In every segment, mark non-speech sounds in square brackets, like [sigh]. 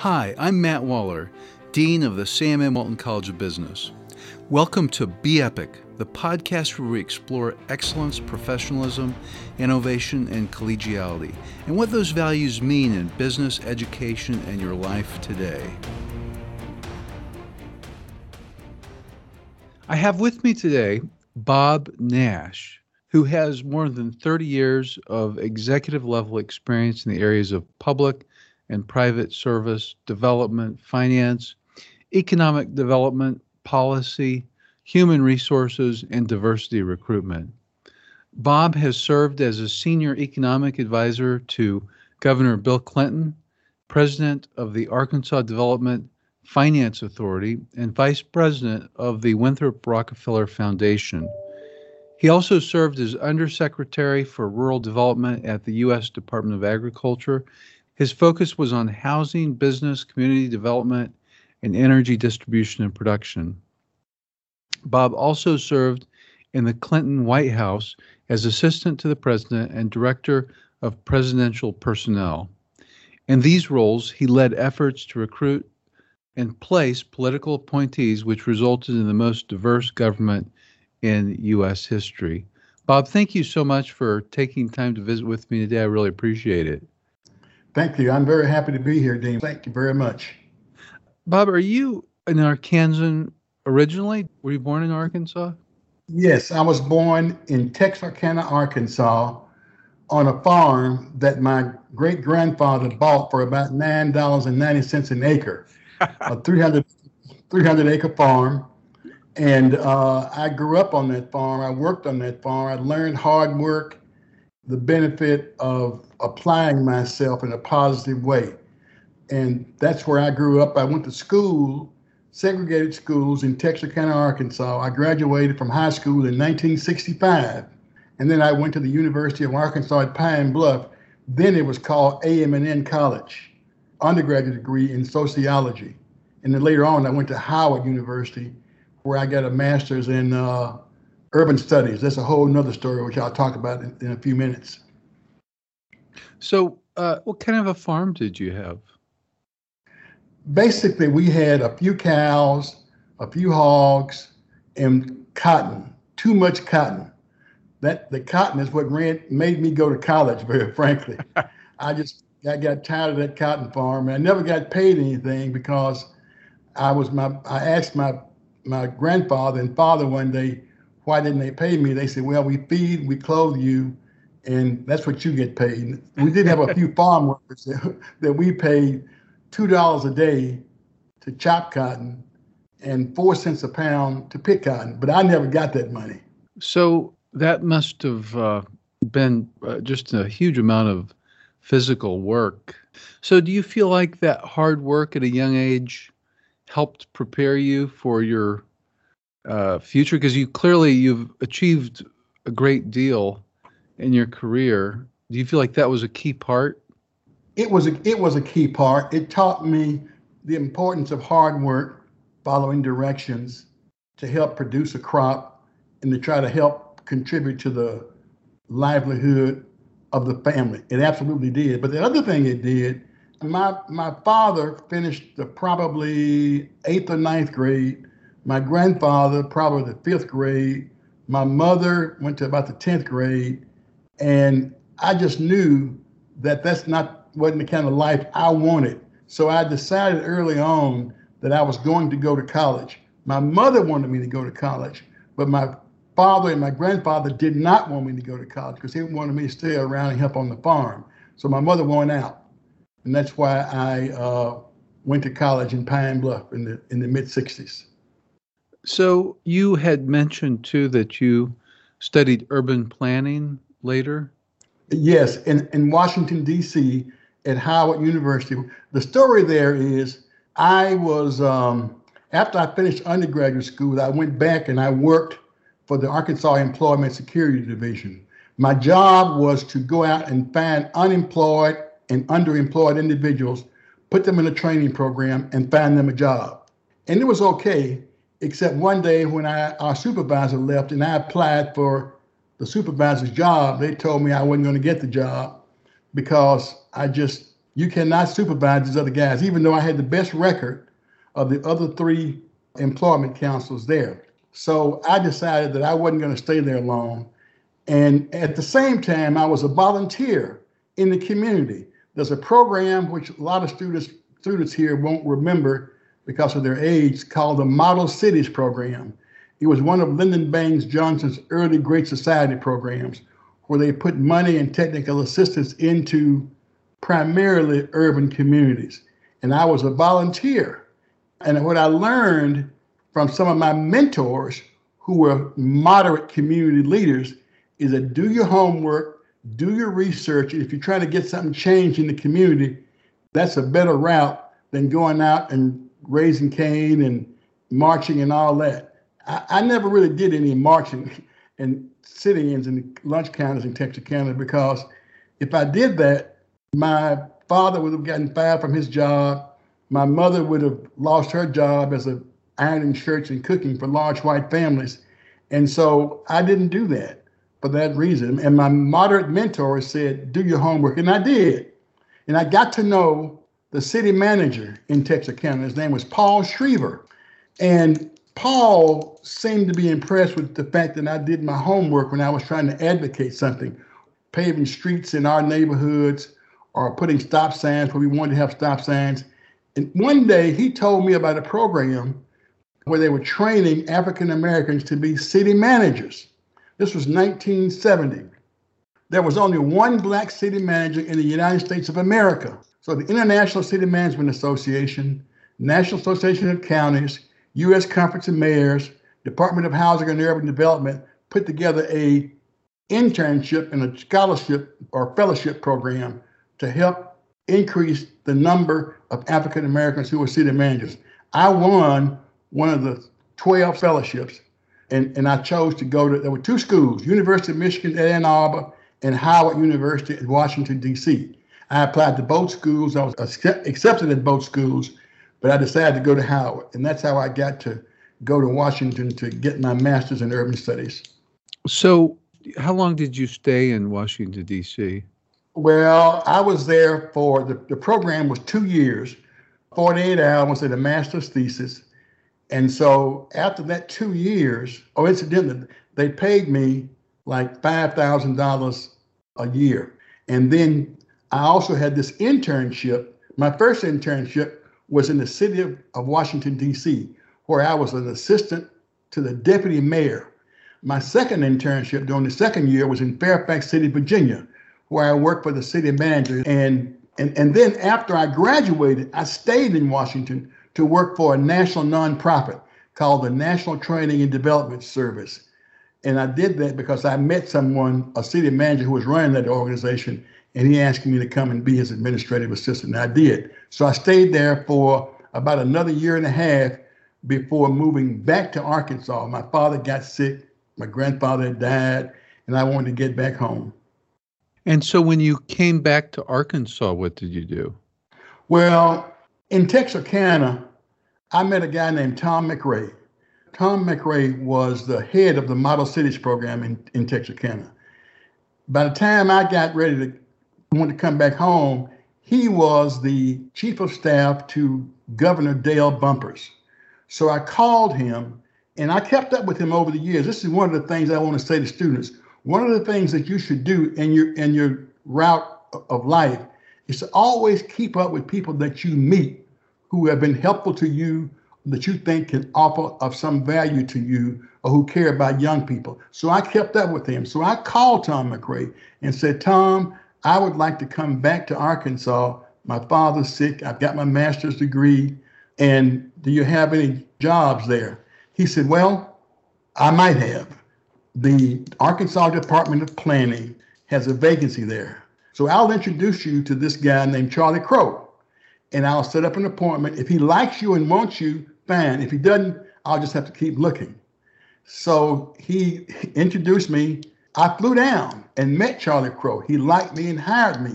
Hi, I'm Matt Waller, Dean of the Sam M. Walton College of Business. Welcome to Be Epic, the podcast where we explore excellence, professionalism, innovation, and collegiality, and what those values mean in business, education, and your life today. I have with me today Bob Nash, who has more than 30 years of executive level experience in the areas of public and private service, development, finance, economic development, policy, human resources, and diversity recruitment. Bob has served as a senior economic advisor to Governor Bill Clinton, president of the Arkansas Development Finance Authority, and vice president of the Winthrop Rockefeller Foundation. He also served as undersecretary for rural development at the U.S. Department of Agriculture his focus was on housing, business, community development, and energy distribution and production. Bob also served in the Clinton White House as assistant to the president and director of presidential personnel. In these roles, he led efforts to recruit and place political appointees, which resulted in the most diverse government in U.S. history. Bob, thank you so much for taking time to visit with me today. I really appreciate it. Thank you. I'm very happy to be here, Dean. Thank you very much. Bob, are you an Arkansan originally? Were you born in Arkansas? Yes, I was born in Texarkana, Arkansas, on a farm that my great grandfather bought for about $9.90 an acre, a [laughs] 300, 300 acre farm. And uh, I grew up on that farm. I worked on that farm. I learned hard work the benefit of applying myself in a positive way. And that's where I grew up. I went to school, segregated schools in Texarkana, Arkansas. I graduated from high school in 1965. And then I went to the University of Arkansas at Pine Bluff. Then it was called AM&N College, undergraduate degree in sociology. And then later on, I went to Howard University, where I got a master's in uh, urban studies. That's a whole nother story, which I'll talk about in, in a few minutes. So, uh, what kind of a farm did you have? Basically, we had a few cows, a few hogs, and cotton. Too much cotton. That the cotton is what ran, made me go to college. [laughs] Very frankly, [laughs] I just I got tired of that cotton farm, and I never got paid anything because I was my I asked my my grandfather and father one day why didn't they pay me? They said, well, we feed, we clothe you, and that's what you get paid. We did have a few [laughs] farm workers that, that we paid $2 a day to chop cotton and four cents a pound to pick cotton, but I never got that money. So that must have uh, been uh, just a huge amount of physical work. So do you feel like that hard work at a young age helped prepare you for your uh, future? Because you clearly you've achieved a great deal in your career. Do you feel like that was a key part? It was a, it was a key part. It taught me the importance of hard work, following directions to help produce a crop and to try to help contribute to the livelihood of the family. It absolutely did. But the other thing it did, my my father finished the probably eighth or ninth grade my grandfather, probably the fifth grade. My mother went to about the 10th grade. And I just knew that that's not wasn't the kind of life I wanted. So I decided early on that I was going to go to college. My mother wanted me to go to college, but my father and my grandfather did not want me to go to college because they wanted me to stay around and help on the farm. So my mother went out, and that's why I uh, went to college in Pine Bluff in the in the mid '60s. So you had mentioned too that you studied urban planning later. Yes, in, in Washington, D.C., at Howard University. The story there is I was, um, after I finished undergraduate school, I went back and I worked for the Arkansas Employment Security Division. My job was to go out and find unemployed and underemployed individuals, put them in a training program, and find them a job. And it was okay except one day when I, our supervisor left and I applied for the supervisor's job, they told me I wasn't going to get the job because I just You cannot supervise these other guys, even though I had the best record of the other three employment councils there. So I decided that I wasn't going to stay there long. And at the same time, I was a volunteer in the community. There's a program which a lot of students students here won't remember because of their age called the Model Cities Program. It was one of Lyndon Baines Johnson's early Great Society programs where they put money and technical assistance into primarily urban communities. And I was a volunteer. And what I learned from some of my mentors who were moderate community leaders is that do your homework, do your research. If you're trying to get something changed in the community, that's a better route than going out and raising Cain and marching and all that. I, I never really did any marching and sit-ins and lunch counters in Texarkana because if I did that, my father would have gotten fired from his job. My mother would have lost her job as a ironing shirts and cooking for large white families. And so I didn't do that for that reason. And my moderate mentor said, do your homework. And I did. And I got to know the city manager in Texarkana. His name was Paul Shriver. And Paul seemed to be impressed with the fact that I did my homework when I was trying to advocate something, paving streets in our neighborhoods or putting stop signs where we wanted to have stop signs. And one day he told me about a program where they were training African Americans to be city managers. This was 1970. There was only one black city manager in the United States of America. So the International City Management Association, National Association of Counties, U.S. Conference of Mayors, Department of Housing and Urban Development put together a internship and a scholarship or fellowship program to help increase the number of African Americans who were city managers. I won one of the 12 fellowships, and, and I chose to go to, there were two schools, University of Michigan at Ann Arbor and Howard University in Washington, D.C. I applied to both schools. I was accepted at both schools, but I decided to go to Howard. And that's how I got to go to Washington to get my master's in urban studies. So, how long did you stay in Washington, D.C.? Well, I was there for the, the program was two years, 48 hours at a master's thesis. And so after that two years, oh, incidentally, they paid me like $5,000 a year. And then I also had this internship. My first internship was in the city of, of Washington, D.C., where I was an assistant to the deputy mayor. My second internship during the second year was in Fairfax City, Virginia, where I worked for the city manager. And, and, and then after I graduated, I stayed in Washington to work for a national nonprofit called the National Training and Development Service. And I did that because I met someone, a city manager who was running that organization, and he asked me to come and be his administrative assistant. And I did. So I stayed there for about another year and a half before moving back to Arkansas. My father got sick, my grandfather had died, and I wanted to get back home. And so when you came back to Arkansas, what did you do? Well, in Texarkana, I met a guy named Tom McRae. Tom McRae was the head of the Model Cities program in, in Texarkana. By the time I got ready to want to come back home, he was the chief of staff to Governor Dale Bumpers. So I called him and I kept up with him over the years. This is one of the things I want to say to students. One of the things that you should do in your in your route of life is to always keep up with people that you meet who have been helpful to you, that you think can offer of some value to you, or who care about young people. So I kept up with him. So I called Tom McRae and said, Tom, I would like to come back to Arkansas. My father's sick. I've got my master's degree. And do you have any jobs there? He said, Well, I might have. The Arkansas Department of Planning has a vacancy there. So I'll introduce you to this guy named Charlie Crow. And I'll set up an appointment. If he likes you and wants you, fine. If he doesn't, I'll just have to keep looking. So he introduced me I flew down and met Charlie Crow. He liked me and hired me.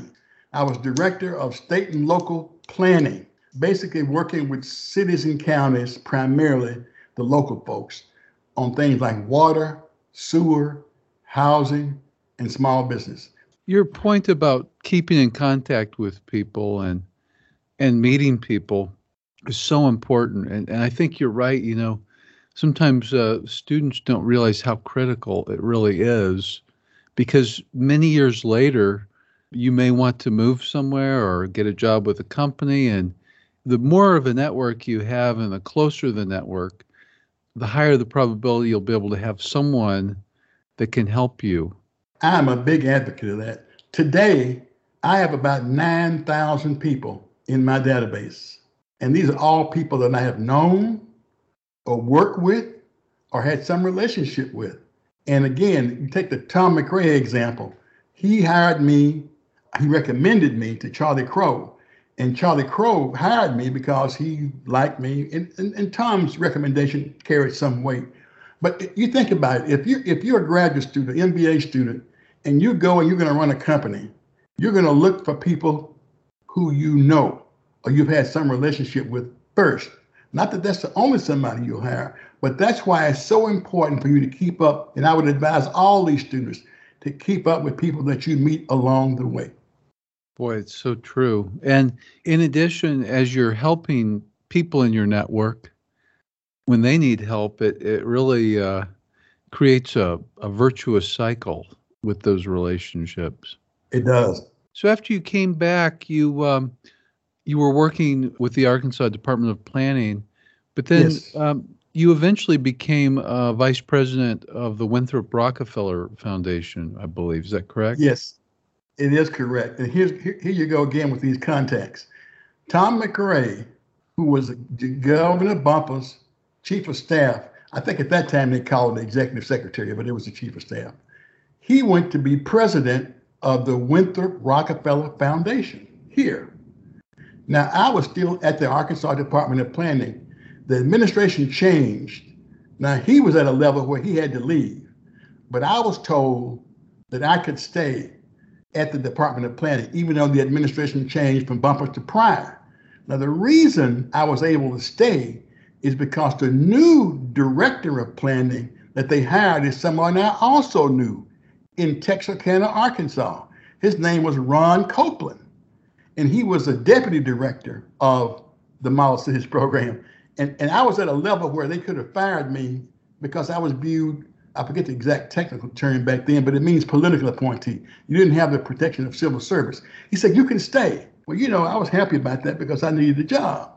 I was director of state and local planning, basically working with cities and counties, primarily the local folks, on things like water, sewer, housing, and small business. Your point about keeping in contact with people and and meeting people is so important. And, and I think you're right. You know, sometimes uh, students don't realize how critical it really is because many years later, you may want to move somewhere or get a job with a company. And the more of a network you have and the closer the network, the higher the probability you'll be able to have someone that can help you. I'm a big advocate of that. Today, I have about 9,000 people in my database. And these are all people that I have known or worked with or had some relationship with. And again, you take the Tom McRae example. He hired me, he recommended me to Charlie Crow. And Charlie Crow hired me because he liked me. And, and, and Tom's recommendation carried some weight. But you think about it, if you if you're a graduate student, MBA student, and you go and you're going to run a company, you're going to look for people who you know or you've had some relationship with first. Not that that's the only somebody you'll hire, but that's why it's so important for you to keep up. And I would advise all these students to keep up with people that you meet along the way. Boy, it's so true. And in addition, as you're helping people in your network, when they need help, it, it really uh, creates a, a virtuous cycle with those relationships. It does. So after you came back, you um, you were working with the Arkansas Department of Planning, but then yes. um, you eventually became uh, vice president of the Winthrop Rockefeller Foundation, I believe. Is that correct? Yes, it is correct. And here's here, here you go again with these contacts. Tom McRae, who was Governor Bumpers' chief of staff, I think at that time they called it the executive secretary, but it was the chief of staff. He went to be president of the Winthrop Rockefeller Foundation here. Now, I was still at the Arkansas Department of Planning. The administration changed. Now, he was at a level where he had to leave, but I was told that I could stay at the Department of Planning, even though the administration changed from Bumpers to Pryor. Now, the reason I was able to stay is because the new director of planning that they hired is someone I also knew in Texarkana, Arkansas. His name was Ron Copeland and he was a deputy director of the Model Cities program. And, and I was at a level where they could have fired me because I was viewed, I forget the exact technical term back then, but it means political appointee. You didn't have the protection of civil service. He said, You can stay. Well, you know, I was happy about that because I needed a job.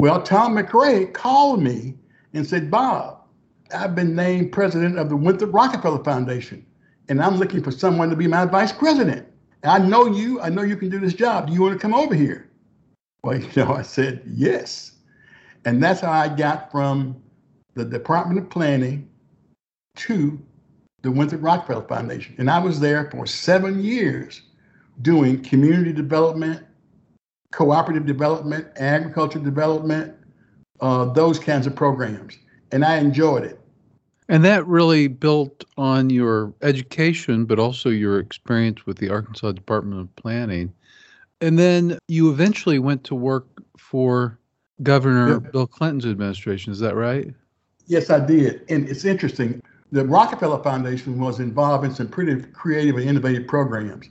Well, Tom McRae called me and said, Bob, I've been named president of the Winthrop Rockefeller Foundation, and I'm looking for someone to be my vice president. I know you. I know you can do this job. Do you want to come over here? Well, [laughs] you know, I said yes. And that's how I got from the Department of Planning to the Winthrop Rockefeller Foundation. And I was there for seven years doing community development, cooperative development, agriculture development, uh, those kinds of programs. And I enjoyed it. And that really built on your education, but also your experience with the Arkansas Department of Planning. And then you eventually went to work for Governor. Bill Clinton's administration. Is that right? Yes, I did. And it's interesting. The Rockefeller Foundation was involved in some pretty creative and innovative programs.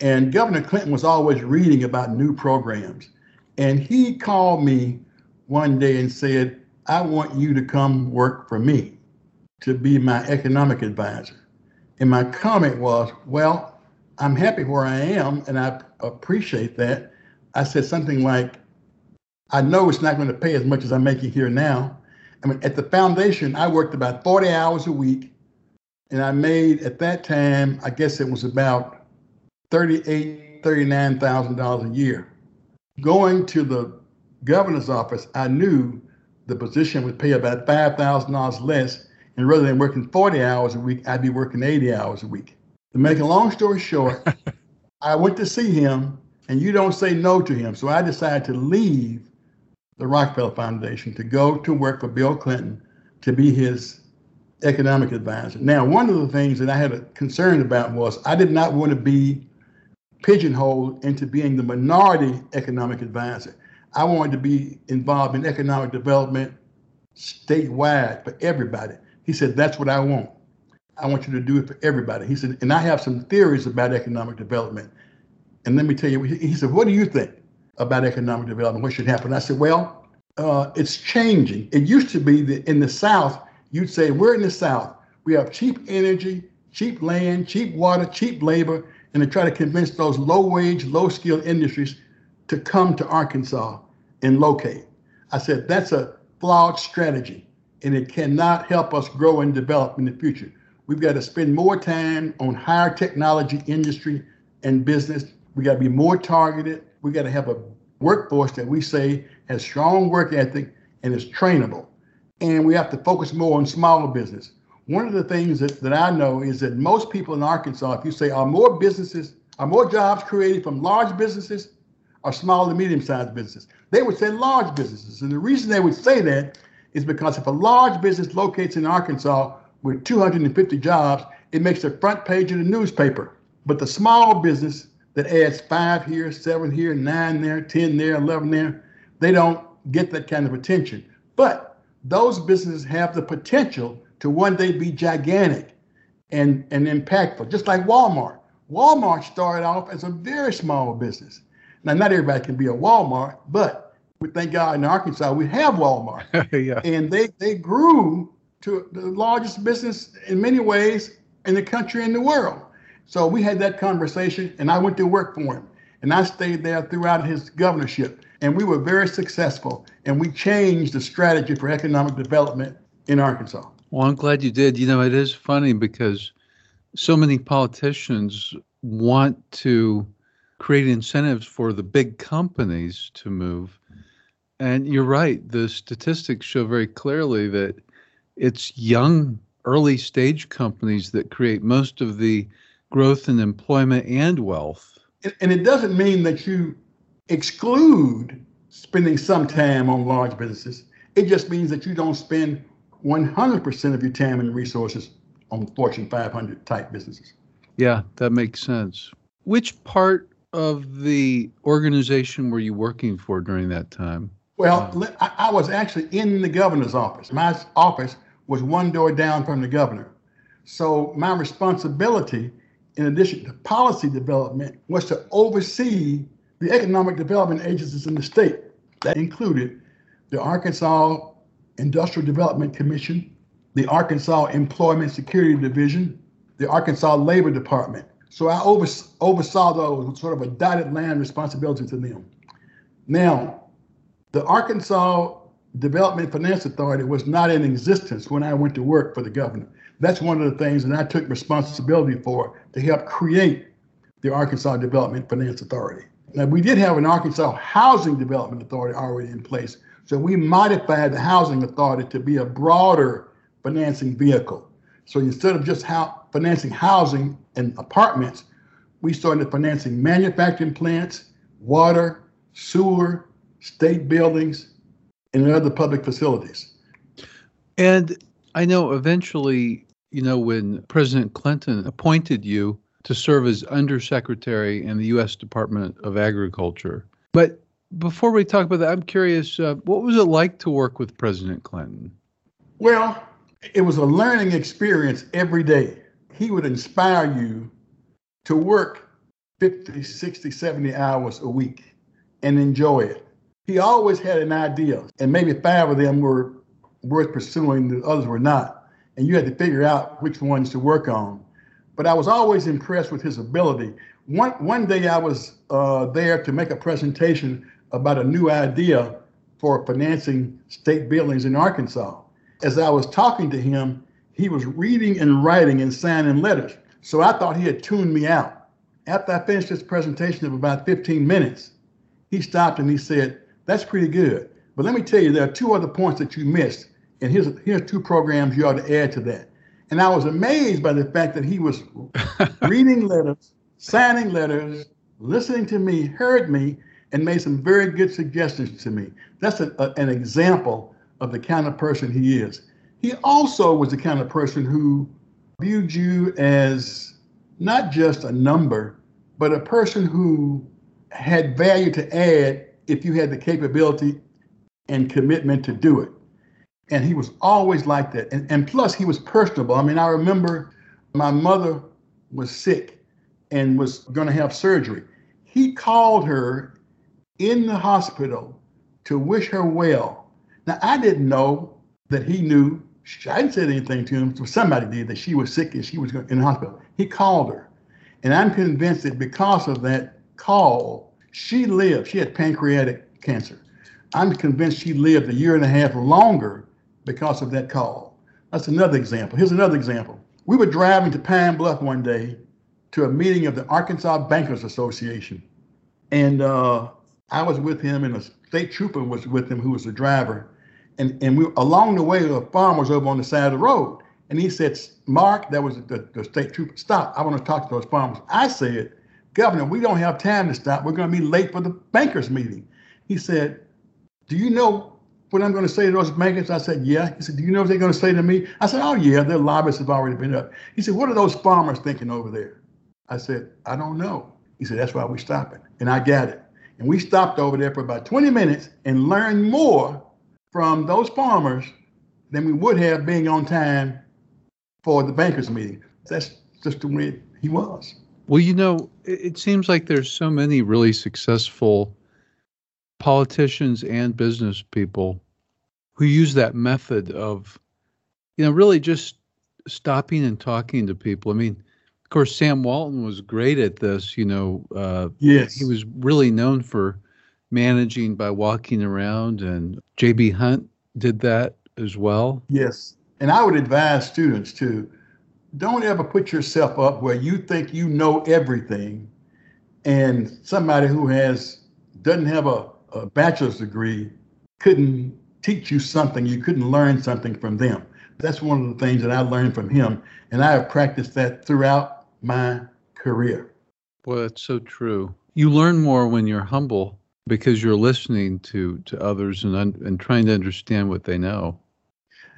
And Governor Clinton was always reading about new programs. And he called me one day and said, I want you to come work for me to be my economic advisor. And my comment was, well, I'm happy where I am and I appreciate that. I said something like, I know it's not going to pay as much as I'm making here now. I mean, at the foundation, I worked about 40 hours a week and I made at that time, I guess it was about $38, $39,000 a year. Going to the governor's office, I knew the position would pay about $5,000 less and rather than working 40 hours a week, I'd be working 80 hours a week. To make a long story short, [laughs] I went to see him, and you don't say no to him. So I decided to leave the Rockefeller Foundation to go to work for Bill Clinton to be his economic advisor. Now, one of the things that I had a concern about was I did not want to be pigeonholed into being the minority economic advisor. I wanted to be involved in economic development statewide for everybody. He said, That's what I want. I want you to do it for everybody. He said, and I have some theories about economic development. And let me tell you, he said, what do you think about economic development? What should happen? I said, well, uh, it's changing. It used to be that in the South, you'd say, we're in the South. We have cheap energy, cheap land, cheap water, cheap labor, and to try to convince those low wage, low skilled industries to come to Arkansas and locate. I said, that's a flawed strategy and it cannot help us grow and develop in the future. We've got to spend more time on higher technology industry and business. We got to be more targeted. We got to have a workforce that we say has strong work ethic and is trainable. And we have to focus more on smaller business. One of the things that, that I know is that most people in Arkansas, if you say, are more businesses, are more jobs created from large businesses or small to medium sized businesses? They would say large businesses. And the reason they would say that is because if a large business locates in Arkansas with 250 jobs, it makes the front page of the newspaper. But the small business that adds five here, seven here, nine there, 10 there, 11 there, they don't get that kind of attention. But those businesses have the potential to one day be gigantic and, and impactful, just like Walmart. Walmart started off as a very small business. Now, not everybody can be a Walmart, but we thank God in Arkansas we have Walmart. [laughs] yeah. And they, they grew to the largest business in many ways in the country and the world. So we had that conversation, and I went to work for him. And I stayed there throughout his governorship. And we were very successful. And we changed the strategy for economic development in Arkansas. Well, I'm glad you did. You know, it is funny because so many politicians want to create incentives for the big companies to move. And you're right, the statistics show very clearly that it's young, early stage companies that create most of the growth in employment and wealth. And it doesn't mean that you exclude spending some time on large businesses. It just means that you don't spend 100% of your time and resources on Fortune 500 type businesses. Yeah, that makes sense. Which part of the organization were you working for during that time? Well, mm. I was actually in the governor's office. My office was one door down from the governor. So my responsibility, in addition to policy development, was to oversee the economic development agencies in the state. That included the Arkansas Industrial Development Commission, the Arkansas Employment Security Division, the Arkansas Labor Department. So I oversaw those sort of a dotted line responsibility to them. Now, the Arkansas Development Finance Authority was not in existence when I went to work for the governor. That's one of the things that I took responsibility for to help create the Arkansas Development Finance Authority. Now, we did have an Arkansas Housing Development Authority already in place, so we modified the housing authority to be a broader financing vehicle. So instead of just how, financing housing and apartments, we started financing manufacturing plants, water, sewer, state buildings, and other public facilities. And I know eventually, you know, when President Clinton appointed you to serve as undersecretary in the U.S. Department of Agriculture. But before we talk about that, I'm curious, uh, what was it like to work with President Clinton? Well, it was a learning experience every day. He would inspire you to work 50, 60, 70 hours a week and enjoy it. He always had an idea, and maybe five of them were worth pursuing, the others were not. And you had to figure out which ones to work on. But I was always impressed with his ability. One, one day I was uh, there to make a presentation about a new idea for financing state buildings in Arkansas. As I was talking to him, he was reading and writing and signing letters. So I thought he had tuned me out. After I finished this presentation of about 15 minutes, he stopped and he said, That's pretty good. But let me tell you, there are two other points that you missed. And here's, here's two programs you ought to add to that. And I was amazed by the fact that he was [laughs] reading letters, signing letters, listening to me, heard me, and made some very good suggestions to me. That's a, a, an example of the kind of person he is. He also was the kind of person who viewed you as not just a number, but a person who had value to add if you had the capability and commitment to do it. And he was always like that. And, and plus, he was personable. I mean, I remember my mother was sick and was going to have surgery. He called her in the hospital to wish her well. Now, I didn't know that he knew. I didn't say anything to him. So somebody did that she was sick and she was in the hospital. He called her. And I'm convinced that because of that call, she lived. She had pancreatic cancer. I'm convinced she lived a year and a half longer because of that call. That's another example. Here's another example. We were driving to Pine Bluff one day to a meeting of the Arkansas Bankers Association. And uh, I was with him, and a state trooper was with him who was the driver. And, and we along the way, a farm was over on the side of the road. And he said, Mark, that was the, the state trooper, stop. I want to talk to those farmers. I said, Governor, we don't have time to stop. We're going to be late for the bankers meeting. He said, Do you know what I'm going to say to those bankers? I said, Yeah. He said, Do you know what they're going to say to me? I said, Oh, yeah, their lobbyists have already been up. He said, What are those farmers thinking over there? I said, I don't know. He said, That's why we're stopping. And I got it. And we stopped over there for about 20 minutes and learned more from those farmers than we would have being on time for the bankers meeting. That's just the way he was. Well, you know, it, seems like there's so many really successful politicians and business people who use that method of, you know, really just stopping and talking to people. I mean, of course, Sam Walton was great at this. You know, uh, yes, he was really known for managing by walking around, and J.B. Hunt did that as well. Yes, and I would advise students to don't ever put yourself up where you think you know everything and somebody who has doesn't have a, a bachelor's degree couldn't teach you something. You couldn't learn something from them. That's one of the things that i learned from him and i have practiced that throughout my career. Well that's so true. You learn more when you're humble because you're listening to to others and and trying to understand what they know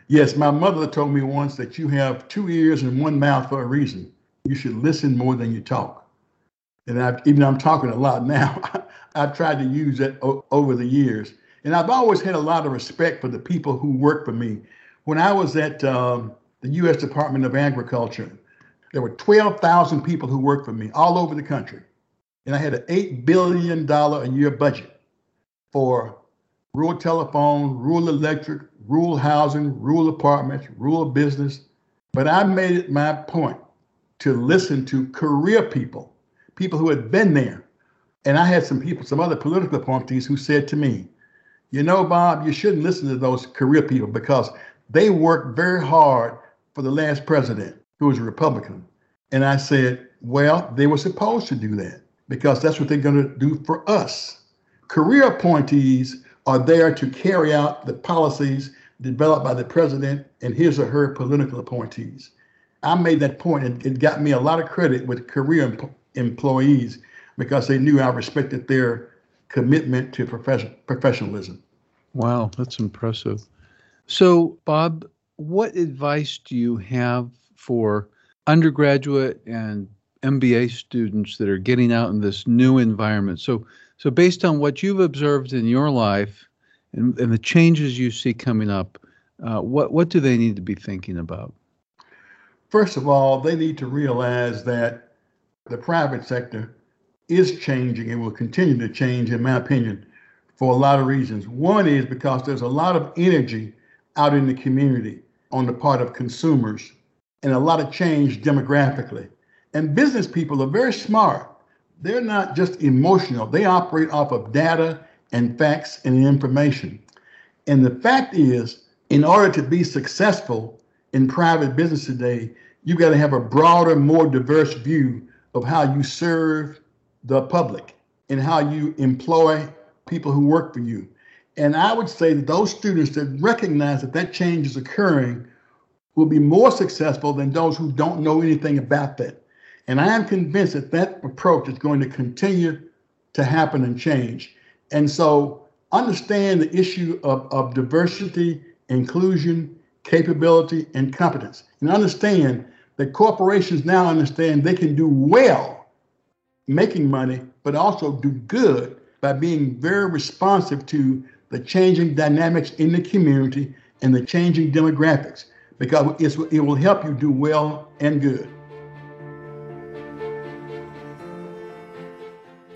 Yes, my mother told me once that you have two ears and one mouth for a reason. You should listen more than you talk. And I've, even though I'm talking a lot [laughs] now, I've tried to use it o- over the years. And I've always had a lot of respect for the people who work for me. When I was at um, the U.S. Department of Agriculture, there were 12,000 people who worked for me all over the country. And I had an $8 billion a year budget for rural telephone, rural electric, rural housing, rural apartments, rural business. But I made it my point to listen to career people, people who had been there. And I had some people, some other political appointees who said to me, you know, Bob, you shouldn't listen to those career people because they worked very hard for the last president who was a Republican. And I said, well, they were supposed to do that because that's what they're going to do for us. Career appointees are there to carry out the policies developed by the president and his or her political appointees. I made that point, and it got me a lot of credit with career em- employees because they knew I respected their commitment to profession- professionalism. Wow, that's impressive. So, Bob, what advice do you have for undergraduate and MBA students that are getting out in this new environment? So, so, based on what you've observed in your life and, and the changes you see coming up, uh, what what do they need to be thinking about? First of all, they need to realize that the private sector is changing and will continue to change, in my opinion, for a lot of reasons. One is because there's a lot of energy out in the community on the part of consumers and a lot of change demographically. And business people are very smart they're not just emotional, they operate off of data and facts and information. And the fact is, in order to be successful in private business today, you've got to have a broader, more diverse view of how you serve the public and how you employ people who work for you. And I would say that those students that recognize that that change is occurring will be more successful than those who don't know anything about that. And I am convinced that that approach is going to continue to happen and change. And so understand the issue of, of diversity, inclusion, capability, and competence. And understand that corporations now understand they can do well making money, but also do good by being very responsive to the changing dynamics in the community and the changing demographics because it will help you do well and good.